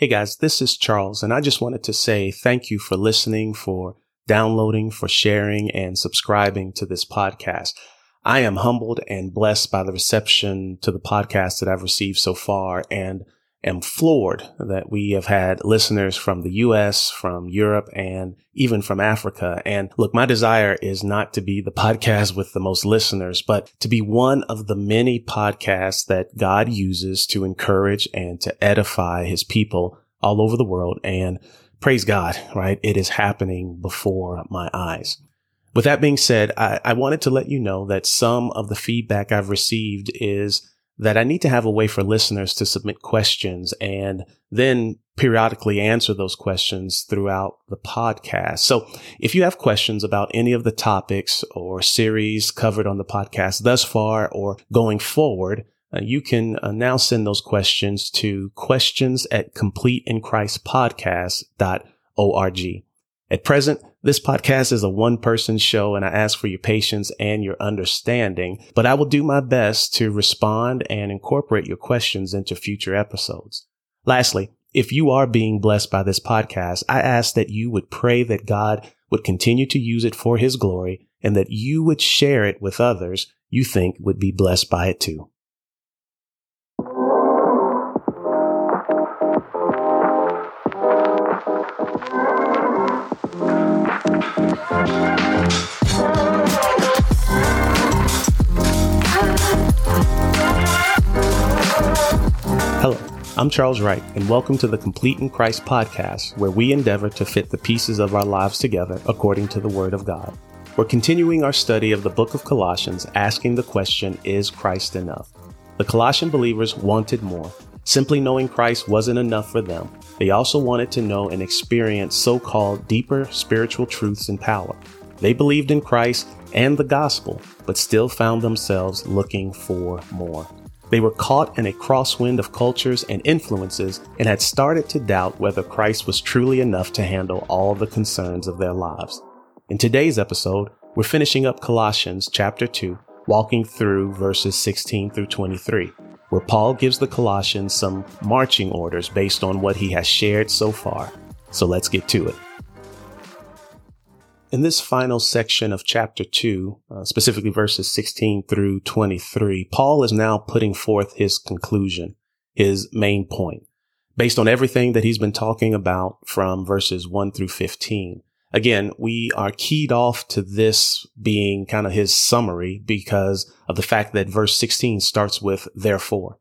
Hey guys, this is Charles, and I just wanted to say thank you for listening, for downloading, for sharing, and subscribing to this podcast. I am humbled and blessed by the reception to the podcast that I've received so far, and am floored that we have had listeners from the US, from Europe, and even from Africa. And look, my desire is not to be the podcast with the most listeners, but to be one of the many podcasts that God uses to encourage and to edify his people all over the world. And praise God, right? It is happening before my eyes. With that being said, I, I wanted to let you know that some of the feedback I've received is that I need to have a way for listeners to submit questions and then periodically answer those questions throughout the podcast. So if you have questions about any of the topics or series covered on the podcast thus far or going forward, uh, you can uh, now send those questions to questions at completeinchristpodcast.org. At present, this podcast is a one person show and I ask for your patience and your understanding, but I will do my best to respond and incorporate your questions into future episodes. Lastly, if you are being blessed by this podcast, I ask that you would pray that God would continue to use it for his glory and that you would share it with others you think would be blessed by it too. Hello, I'm Charles Wright, and welcome to the Complete in Christ podcast, where we endeavor to fit the pieces of our lives together according to the Word of God. We're continuing our study of the book of Colossians, asking the question Is Christ enough? The Colossian believers wanted more. Simply knowing Christ wasn't enough for them. They also wanted to know and experience so called deeper spiritual truths and power. They believed in Christ and the gospel, but still found themselves looking for more. They were caught in a crosswind of cultures and influences and had started to doubt whether Christ was truly enough to handle all the concerns of their lives. In today's episode, we're finishing up Colossians chapter 2, walking through verses 16 through 23, where Paul gives the Colossians some marching orders based on what he has shared so far. So let's get to it. In this final section of chapter 2, uh, specifically verses 16 through 23, Paul is now putting forth his conclusion, his main point, based on everything that he's been talking about from verses 1 through 15. Again, we are keyed off to this being kind of his summary because of the fact that verse 16 starts with therefore,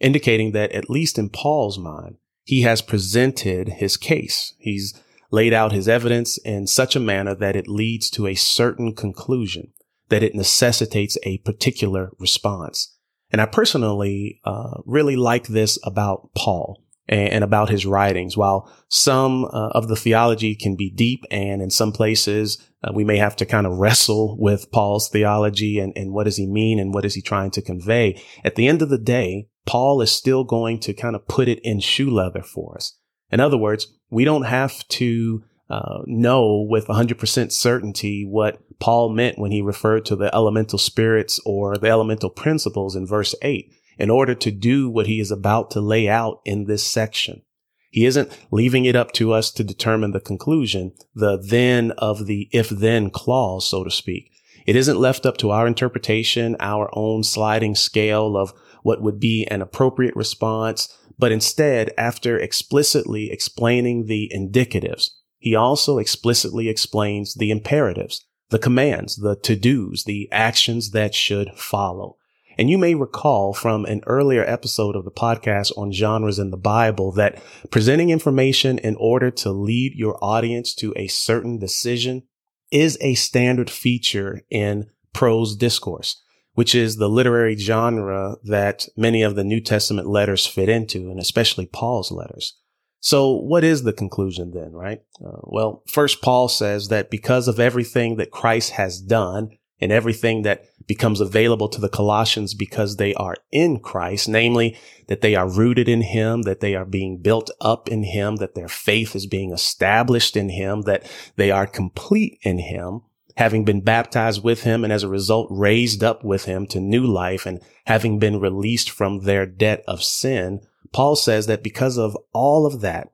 indicating that at least in Paul's mind, he has presented his case. He's laid out his evidence in such a manner that it leads to a certain conclusion, that it necessitates a particular response. And I personally uh, really like this about Paul and, about his writings. While some uh, of the theology can be deep, and in some places uh, we may have to kind of wrestle with Paul's theology and, and what does he mean and what is he trying to convey. At the end of the day, Paul is still going to kind of put it in shoe leather for us. In other words, we don't have to uh, know with 100% certainty what Paul meant when he referred to the elemental spirits or the elemental principles in verse 8 in order to do what he is about to lay out in this section. He isn't leaving it up to us to determine the conclusion, the then of the if then clause, so to speak. It isn't left up to our interpretation, our own sliding scale of what would be an appropriate response, but instead, after explicitly explaining the indicatives, he also explicitly explains the imperatives, the commands, the to-dos, the actions that should follow. And you may recall from an earlier episode of the podcast on genres in the Bible that presenting information in order to lead your audience to a certain decision is a standard feature in prose discourse which is the literary genre that many of the New Testament letters fit into, and especially Paul's letters. So what is the conclusion then, right? Uh, well, first Paul says that because of everything that Christ has done and everything that becomes available to the Colossians because they are in Christ, namely that they are rooted in him, that they are being built up in him, that their faith is being established in him, that they are complete in him having been baptized with him and as a result raised up with him to new life and having been released from their debt of sin, Paul says that because of all of that,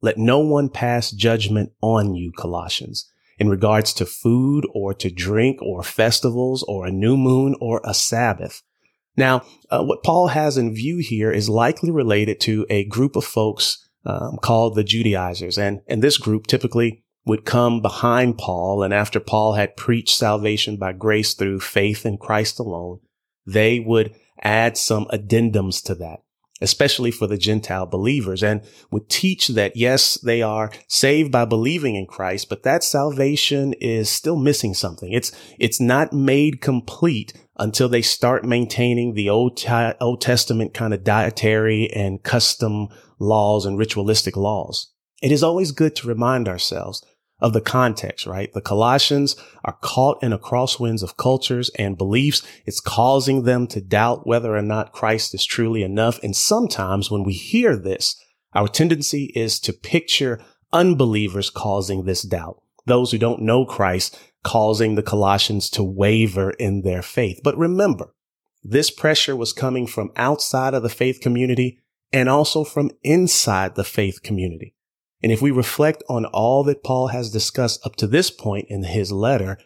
let no one pass judgment on you, Colossians, in regards to food or to drink or festivals or a new moon or a Sabbath. Now, uh, what Paul has in view here is likely related to a group of folks um, called the Judaizers. And, and this group typically would come behind Paul. And after Paul had preached salvation by grace through faith in Christ alone, they would add some addendums to that especially for the Gentile believers, and would teach that yes, they are saved by believing in Christ, but that salvation is still missing something. It's, it's not made complete until they start maintaining the Old, Old Testament kind of dietary and custom laws and ritualistic laws. It is always good to remind ourselves of the context, right? The Colossians are caught in a crosswinds of cultures and beliefs. It's causing them to doubt whether or not Christ is truly enough. And sometimes when we hear this, our tendency is to picture unbelievers causing this doubt. Those who don't know Christ causing the Colossians to waver in their faith. But remember, this pressure was coming from outside of the faith community and also from inside the faith community. And if we reflect on all that Paul has discussed up to this point in his letter,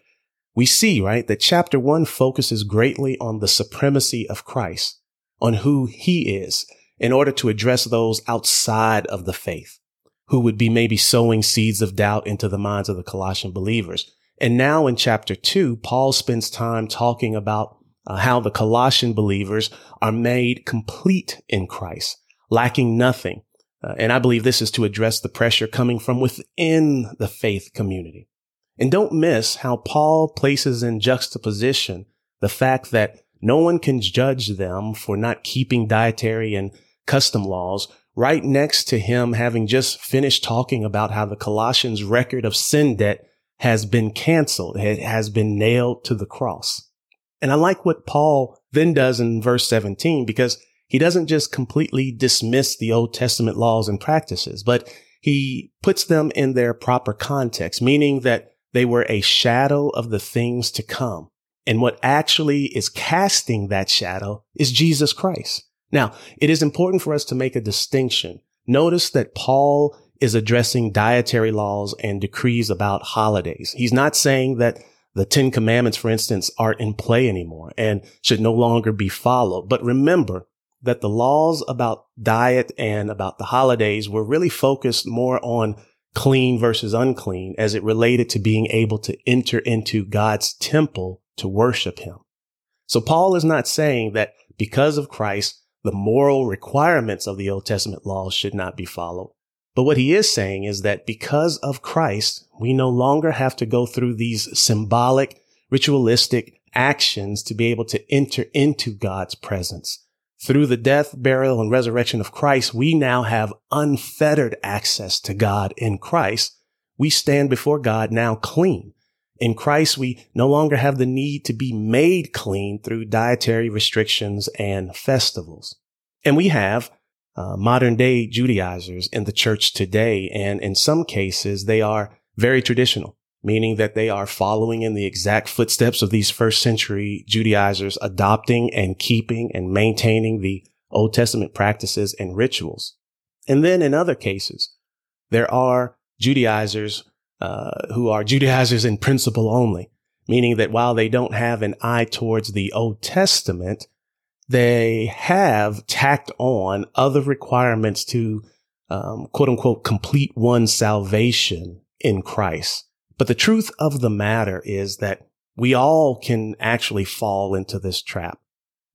we see, right, that chapter one focuses greatly on the supremacy of Christ, on who he is, in order to address those outside of the faith who would be maybe sowing seeds of doubt into the minds of the Colossian believers. And now in chapter two, Paul spends time talking about uh, how the Colossian believers are made complete in Christ, lacking nothing, uh, and I believe this is to address the pressure coming from within the faith community. And don't miss how Paul places in juxtaposition the fact that no one can judge them for not keeping dietary and custom laws right next to him having just finished talking about how the Colossians record of sin debt has been canceled. It has been nailed to the cross. And I like what Paul then does in verse 17 because he doesn't just completely dismiss the Old Testament laws and practices, but he puts them in their proper context, meaning that they were a shadow of the things to come. And what actually is casting that shadow is Jesus Christ. Now, it is important for us to make a distinction. Notice that Paul is addressing dietary laws and decrees about holidays. He's not saying that the Ten Commandments, for instance, aren't in play anymore and should no longer be followed. But remember, that the laws about diet and about the holidays were really focused more on clean versus unclean as it related to being able to enter into God's temple to worship him. So Paul is not saying that because of Christ, the moral requirements of the Old Testament laws should not be followed. But what he is saying is that because of Christ, we no longer have to go through these symbolic, ritualistic actions to be able to enter into God's presence. Through the death, burial, and resurrection of Christ, we now have unfettered access to God in Christ. We stand before God now clean. In Christ, we no longer have the need to be made clean through dietary restrictions and festivals. And we have uh, modern day Judaizers in the church today. And in some cases, they are very traditional meaning that they are following in the exact footsteps of these first century Judaizers, adopting and keeping and maintaining the Old Testament practices and rituals. And then in other cases, there are Judaizers uh, who are Judaizers in principle only, meaning that while they don't have an eye towards the Old Testament, they have tacked on other requirements to um, quote unquote complete one's salvation in Christ. But the truth of the matter is that we all can actually fall into this trap.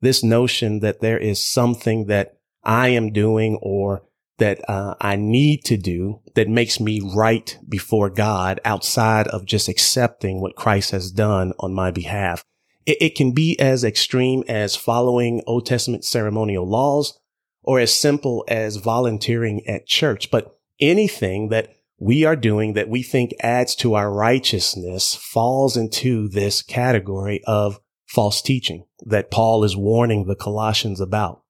This notion that there is something that I am doing or that uh, I need to do that makes me right before God outside of just accepting what Christ has done on my behalf. It, it can be as extreme as following Old Testament ceremonial laws or as simple as volunteering at church. But anything that we are doing that we think adds to our righteousness falls into this category of false teaching that Paul is warning the Colossians about.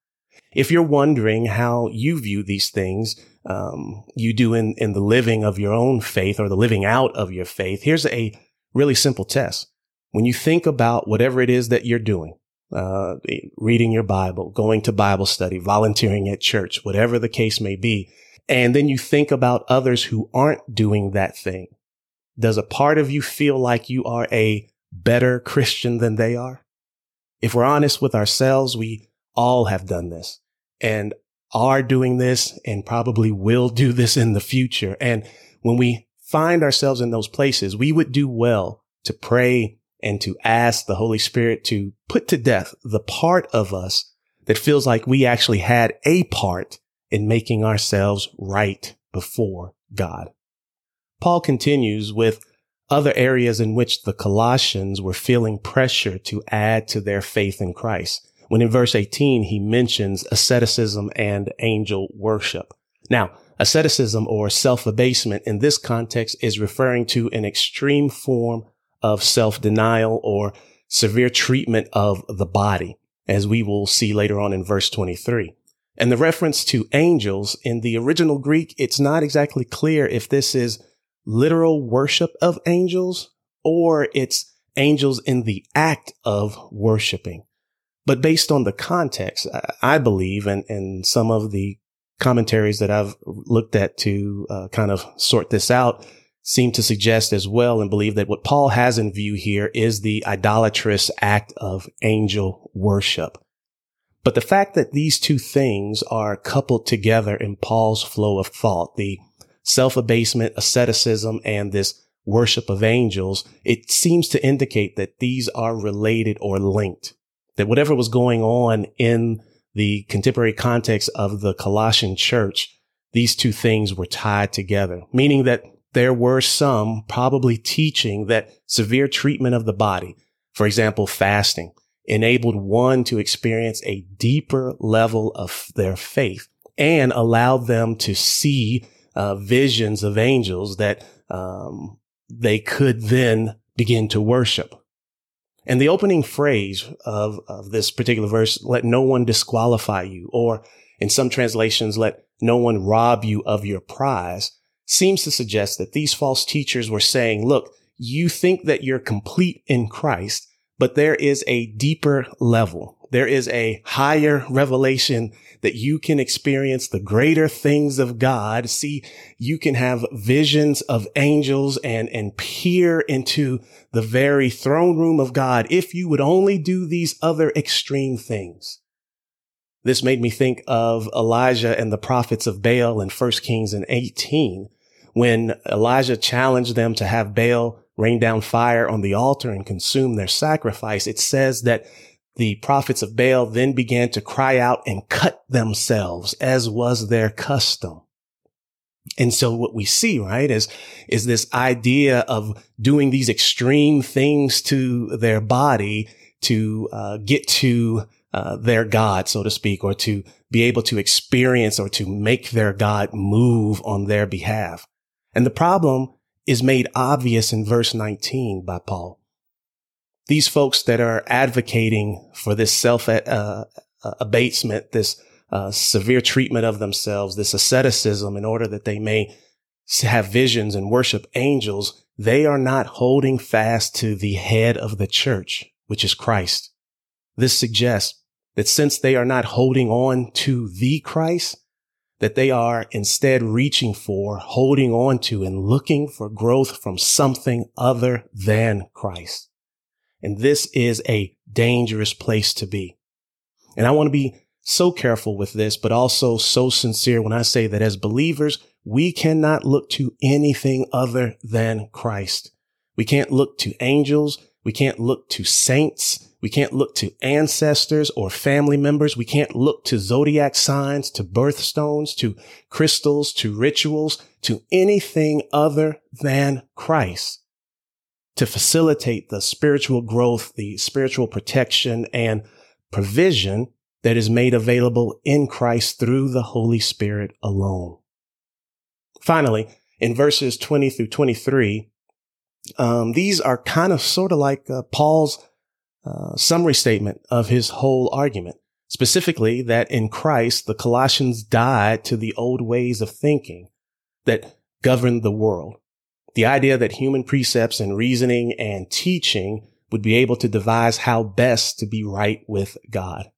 If you're wondering how you view these things, um, you do in, in the living of your own faith or the living out of your faith, here's a really simple test. When you think about whatever it is that you're doing, uh, reading your Bible, going to Bible study, volunteering at church, whatever the case may be. And then you think about others who aren't doing that thing. Does a part of you feel like you are a better Christian than they are? If we're honest with ourselves, we all have done this and are doing this and probably will do this in the future. And when we find ourselves in those places, we would do well to pray and to ask the Holy Spirit to put to death the part of us that feels like we actually had a part in making ourselves right before God. Paul continues with other areas in which the Colossians were feeling pressure to add to their faith in Christ. When in verse 18, he mentions asceticism and angel worship. Now, asceticism or self-abasement in this context is referring to an extreme form of self-denial or severe treatment of the body, as we will see later on in verse 23. And the reference to angels in the original Greek, it's not exactly clear if this is literal worship of angels or it's angels in the act of worshiping. But based on the context, I believe, and, and some of the commentaries that I've looked at to uh, kind of sort this out seem to suggest as well and believe that what Paul has in view here is the idolatrous act of angel worship. But the fact that these two things are coupled together in Paul's flow of thought, the self-abasement, asceticism, and this worship of angels, it seems to indicate that these are related or linked. That whatever was going on in the contemporary context of the Colossian church, these two things were tied together, meaning that there were some probably teaching that severe treatment of the body, for example, fasting, enabled one to experience a deeper level of their faith and allowed them to see uh, visions of angels that um, they could then begin to worship. And the opening phrase of, of this particular verse, let no one disqualify you, or in some translations, let no one rob you of your prize, seems to suggest that these false teachers were saying, look, you think that you're complete in Christ, but there is a deeper level. There is a higher revelation that you can experience the greater things of God. See, you can have visions of angels and, and peer into the very throne room of God if you would only do these other extreme things. This made me think of Elijah and the prophets of Baal in 1 Kings in 18, when Elijah challenged them to have Baal rain down fire on the altar and consume their sacrifice. It says that the prophets of Baal then began to cry out and cut themselves as was their custom. And so what we see, right, is, is this idea of doing these extreme things to their body to uh, get to uh, their God, so to speak, or to be able to experience or to make their God move on their behalf. And the problem is made obvious in verse 19 by Paul these folks that are advocating for this self uh, uh, abasement, this uh, severe treatment of themselves, this asceticism in order that they may have visions and worship angels, they are not holding fast to the head of the church, which is Christ. This suggests that since they are not holding on to the Christ, that they are instead reaching for, holding on to, and looking for growth from something other than Christ. And this is a dangerous place to be. And I want to be so careful with this, but also so sincere when I say that as believers, we cannot look to anything other than Christ. We can't look to angels. We can't look to saints. We can't look to ancestors or family members. We can't look to zodiac signs, to birthstones, to crystals, to rituals, to anything other than Christ to facilitate the spiritual growth, the spiritual protection and provision that is made available in Christ through the Holy Spirit alone. Finally, in verses 20 through 23, um, these are kind of sort of like uh, Paul's uh, summary statement of his whole argument. Specifically, that in Christ, the Colossians died to the old ways of thinking that governed the world. The idea that human precepts and reasoning and teaching would be able to devise how best to be right with God.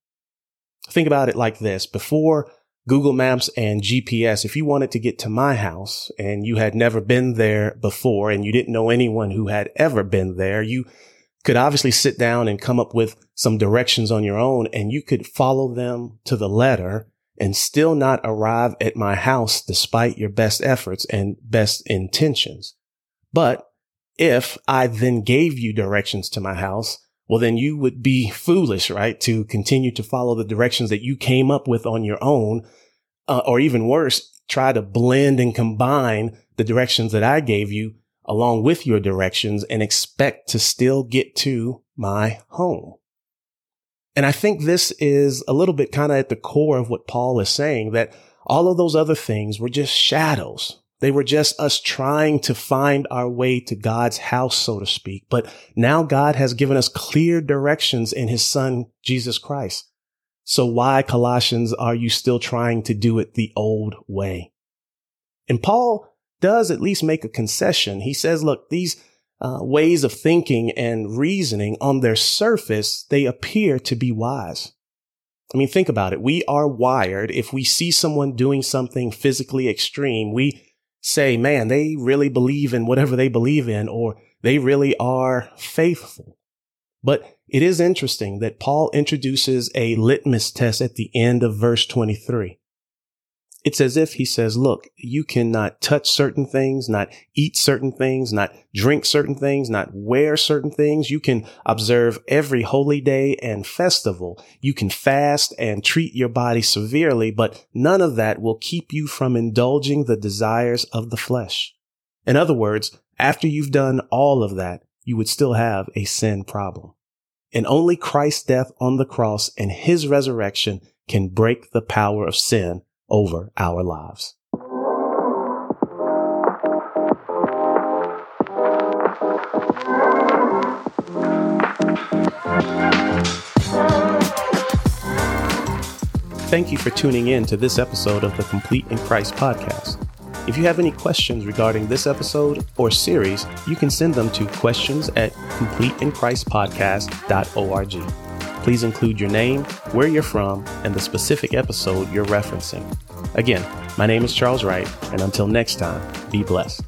Think about it like this. Before Google Maps and GPS, if you wanted to get to my house and you had never been there before and you didn't know anyone who had ever been there, you could obviously sit down and come up with some directions on your own and you could follow them to the letter and still not arrive at my house despite your best efforts and best intentions. But if I then gave you directions to my house, well, then you would be foolish, right? To continue to follow the directions that you came up with on your own. Uh, or even worse, try to blend and combine the directions that I gave you along with your directions and expect to still get to my home. And I think this is a little bit kind of at the core of what Paul is saying that all of those other things were just shadows they were just us trying to find our way to God's house, so to speak. But now God has given us clear directions in his son, Jesus Christ. So why, Colossians, are you still trying to do it the old way? And Paul does at least make a concession. He says, look, these uh, ways of thinking and reasoning on their surface, they appear to be wise. I mean, think about it. We are wired. If we see someone doing something physically extreme, we say, man, they really believe in whatever they believe in, or they really are faithful. But it is interesting that Paul introduces a litmus test at the end of verse 23. It's as if he says, look, you cannot touch certain things, not eat certain things, not drink certain things, not wear certain things. You can observe every holy day and festival. You can fast and treat your body severely, but none of that will keep you from indulging the desires of the flesh. In other words, after you've done all of that, you would still have a sin problem. And only Christ's death on the cross and his resurrection can break the power of sin over our lives. Thank you for tuning in to this episode of the Complete in Christ podcast. If you have any questions regarding this episode or series, you can send them to questions at completeinchristpodcast.org. Please include your name, where you're from, and the specific episode you're referencing. Again, my name is Charles Wright, and until next time, be blessed.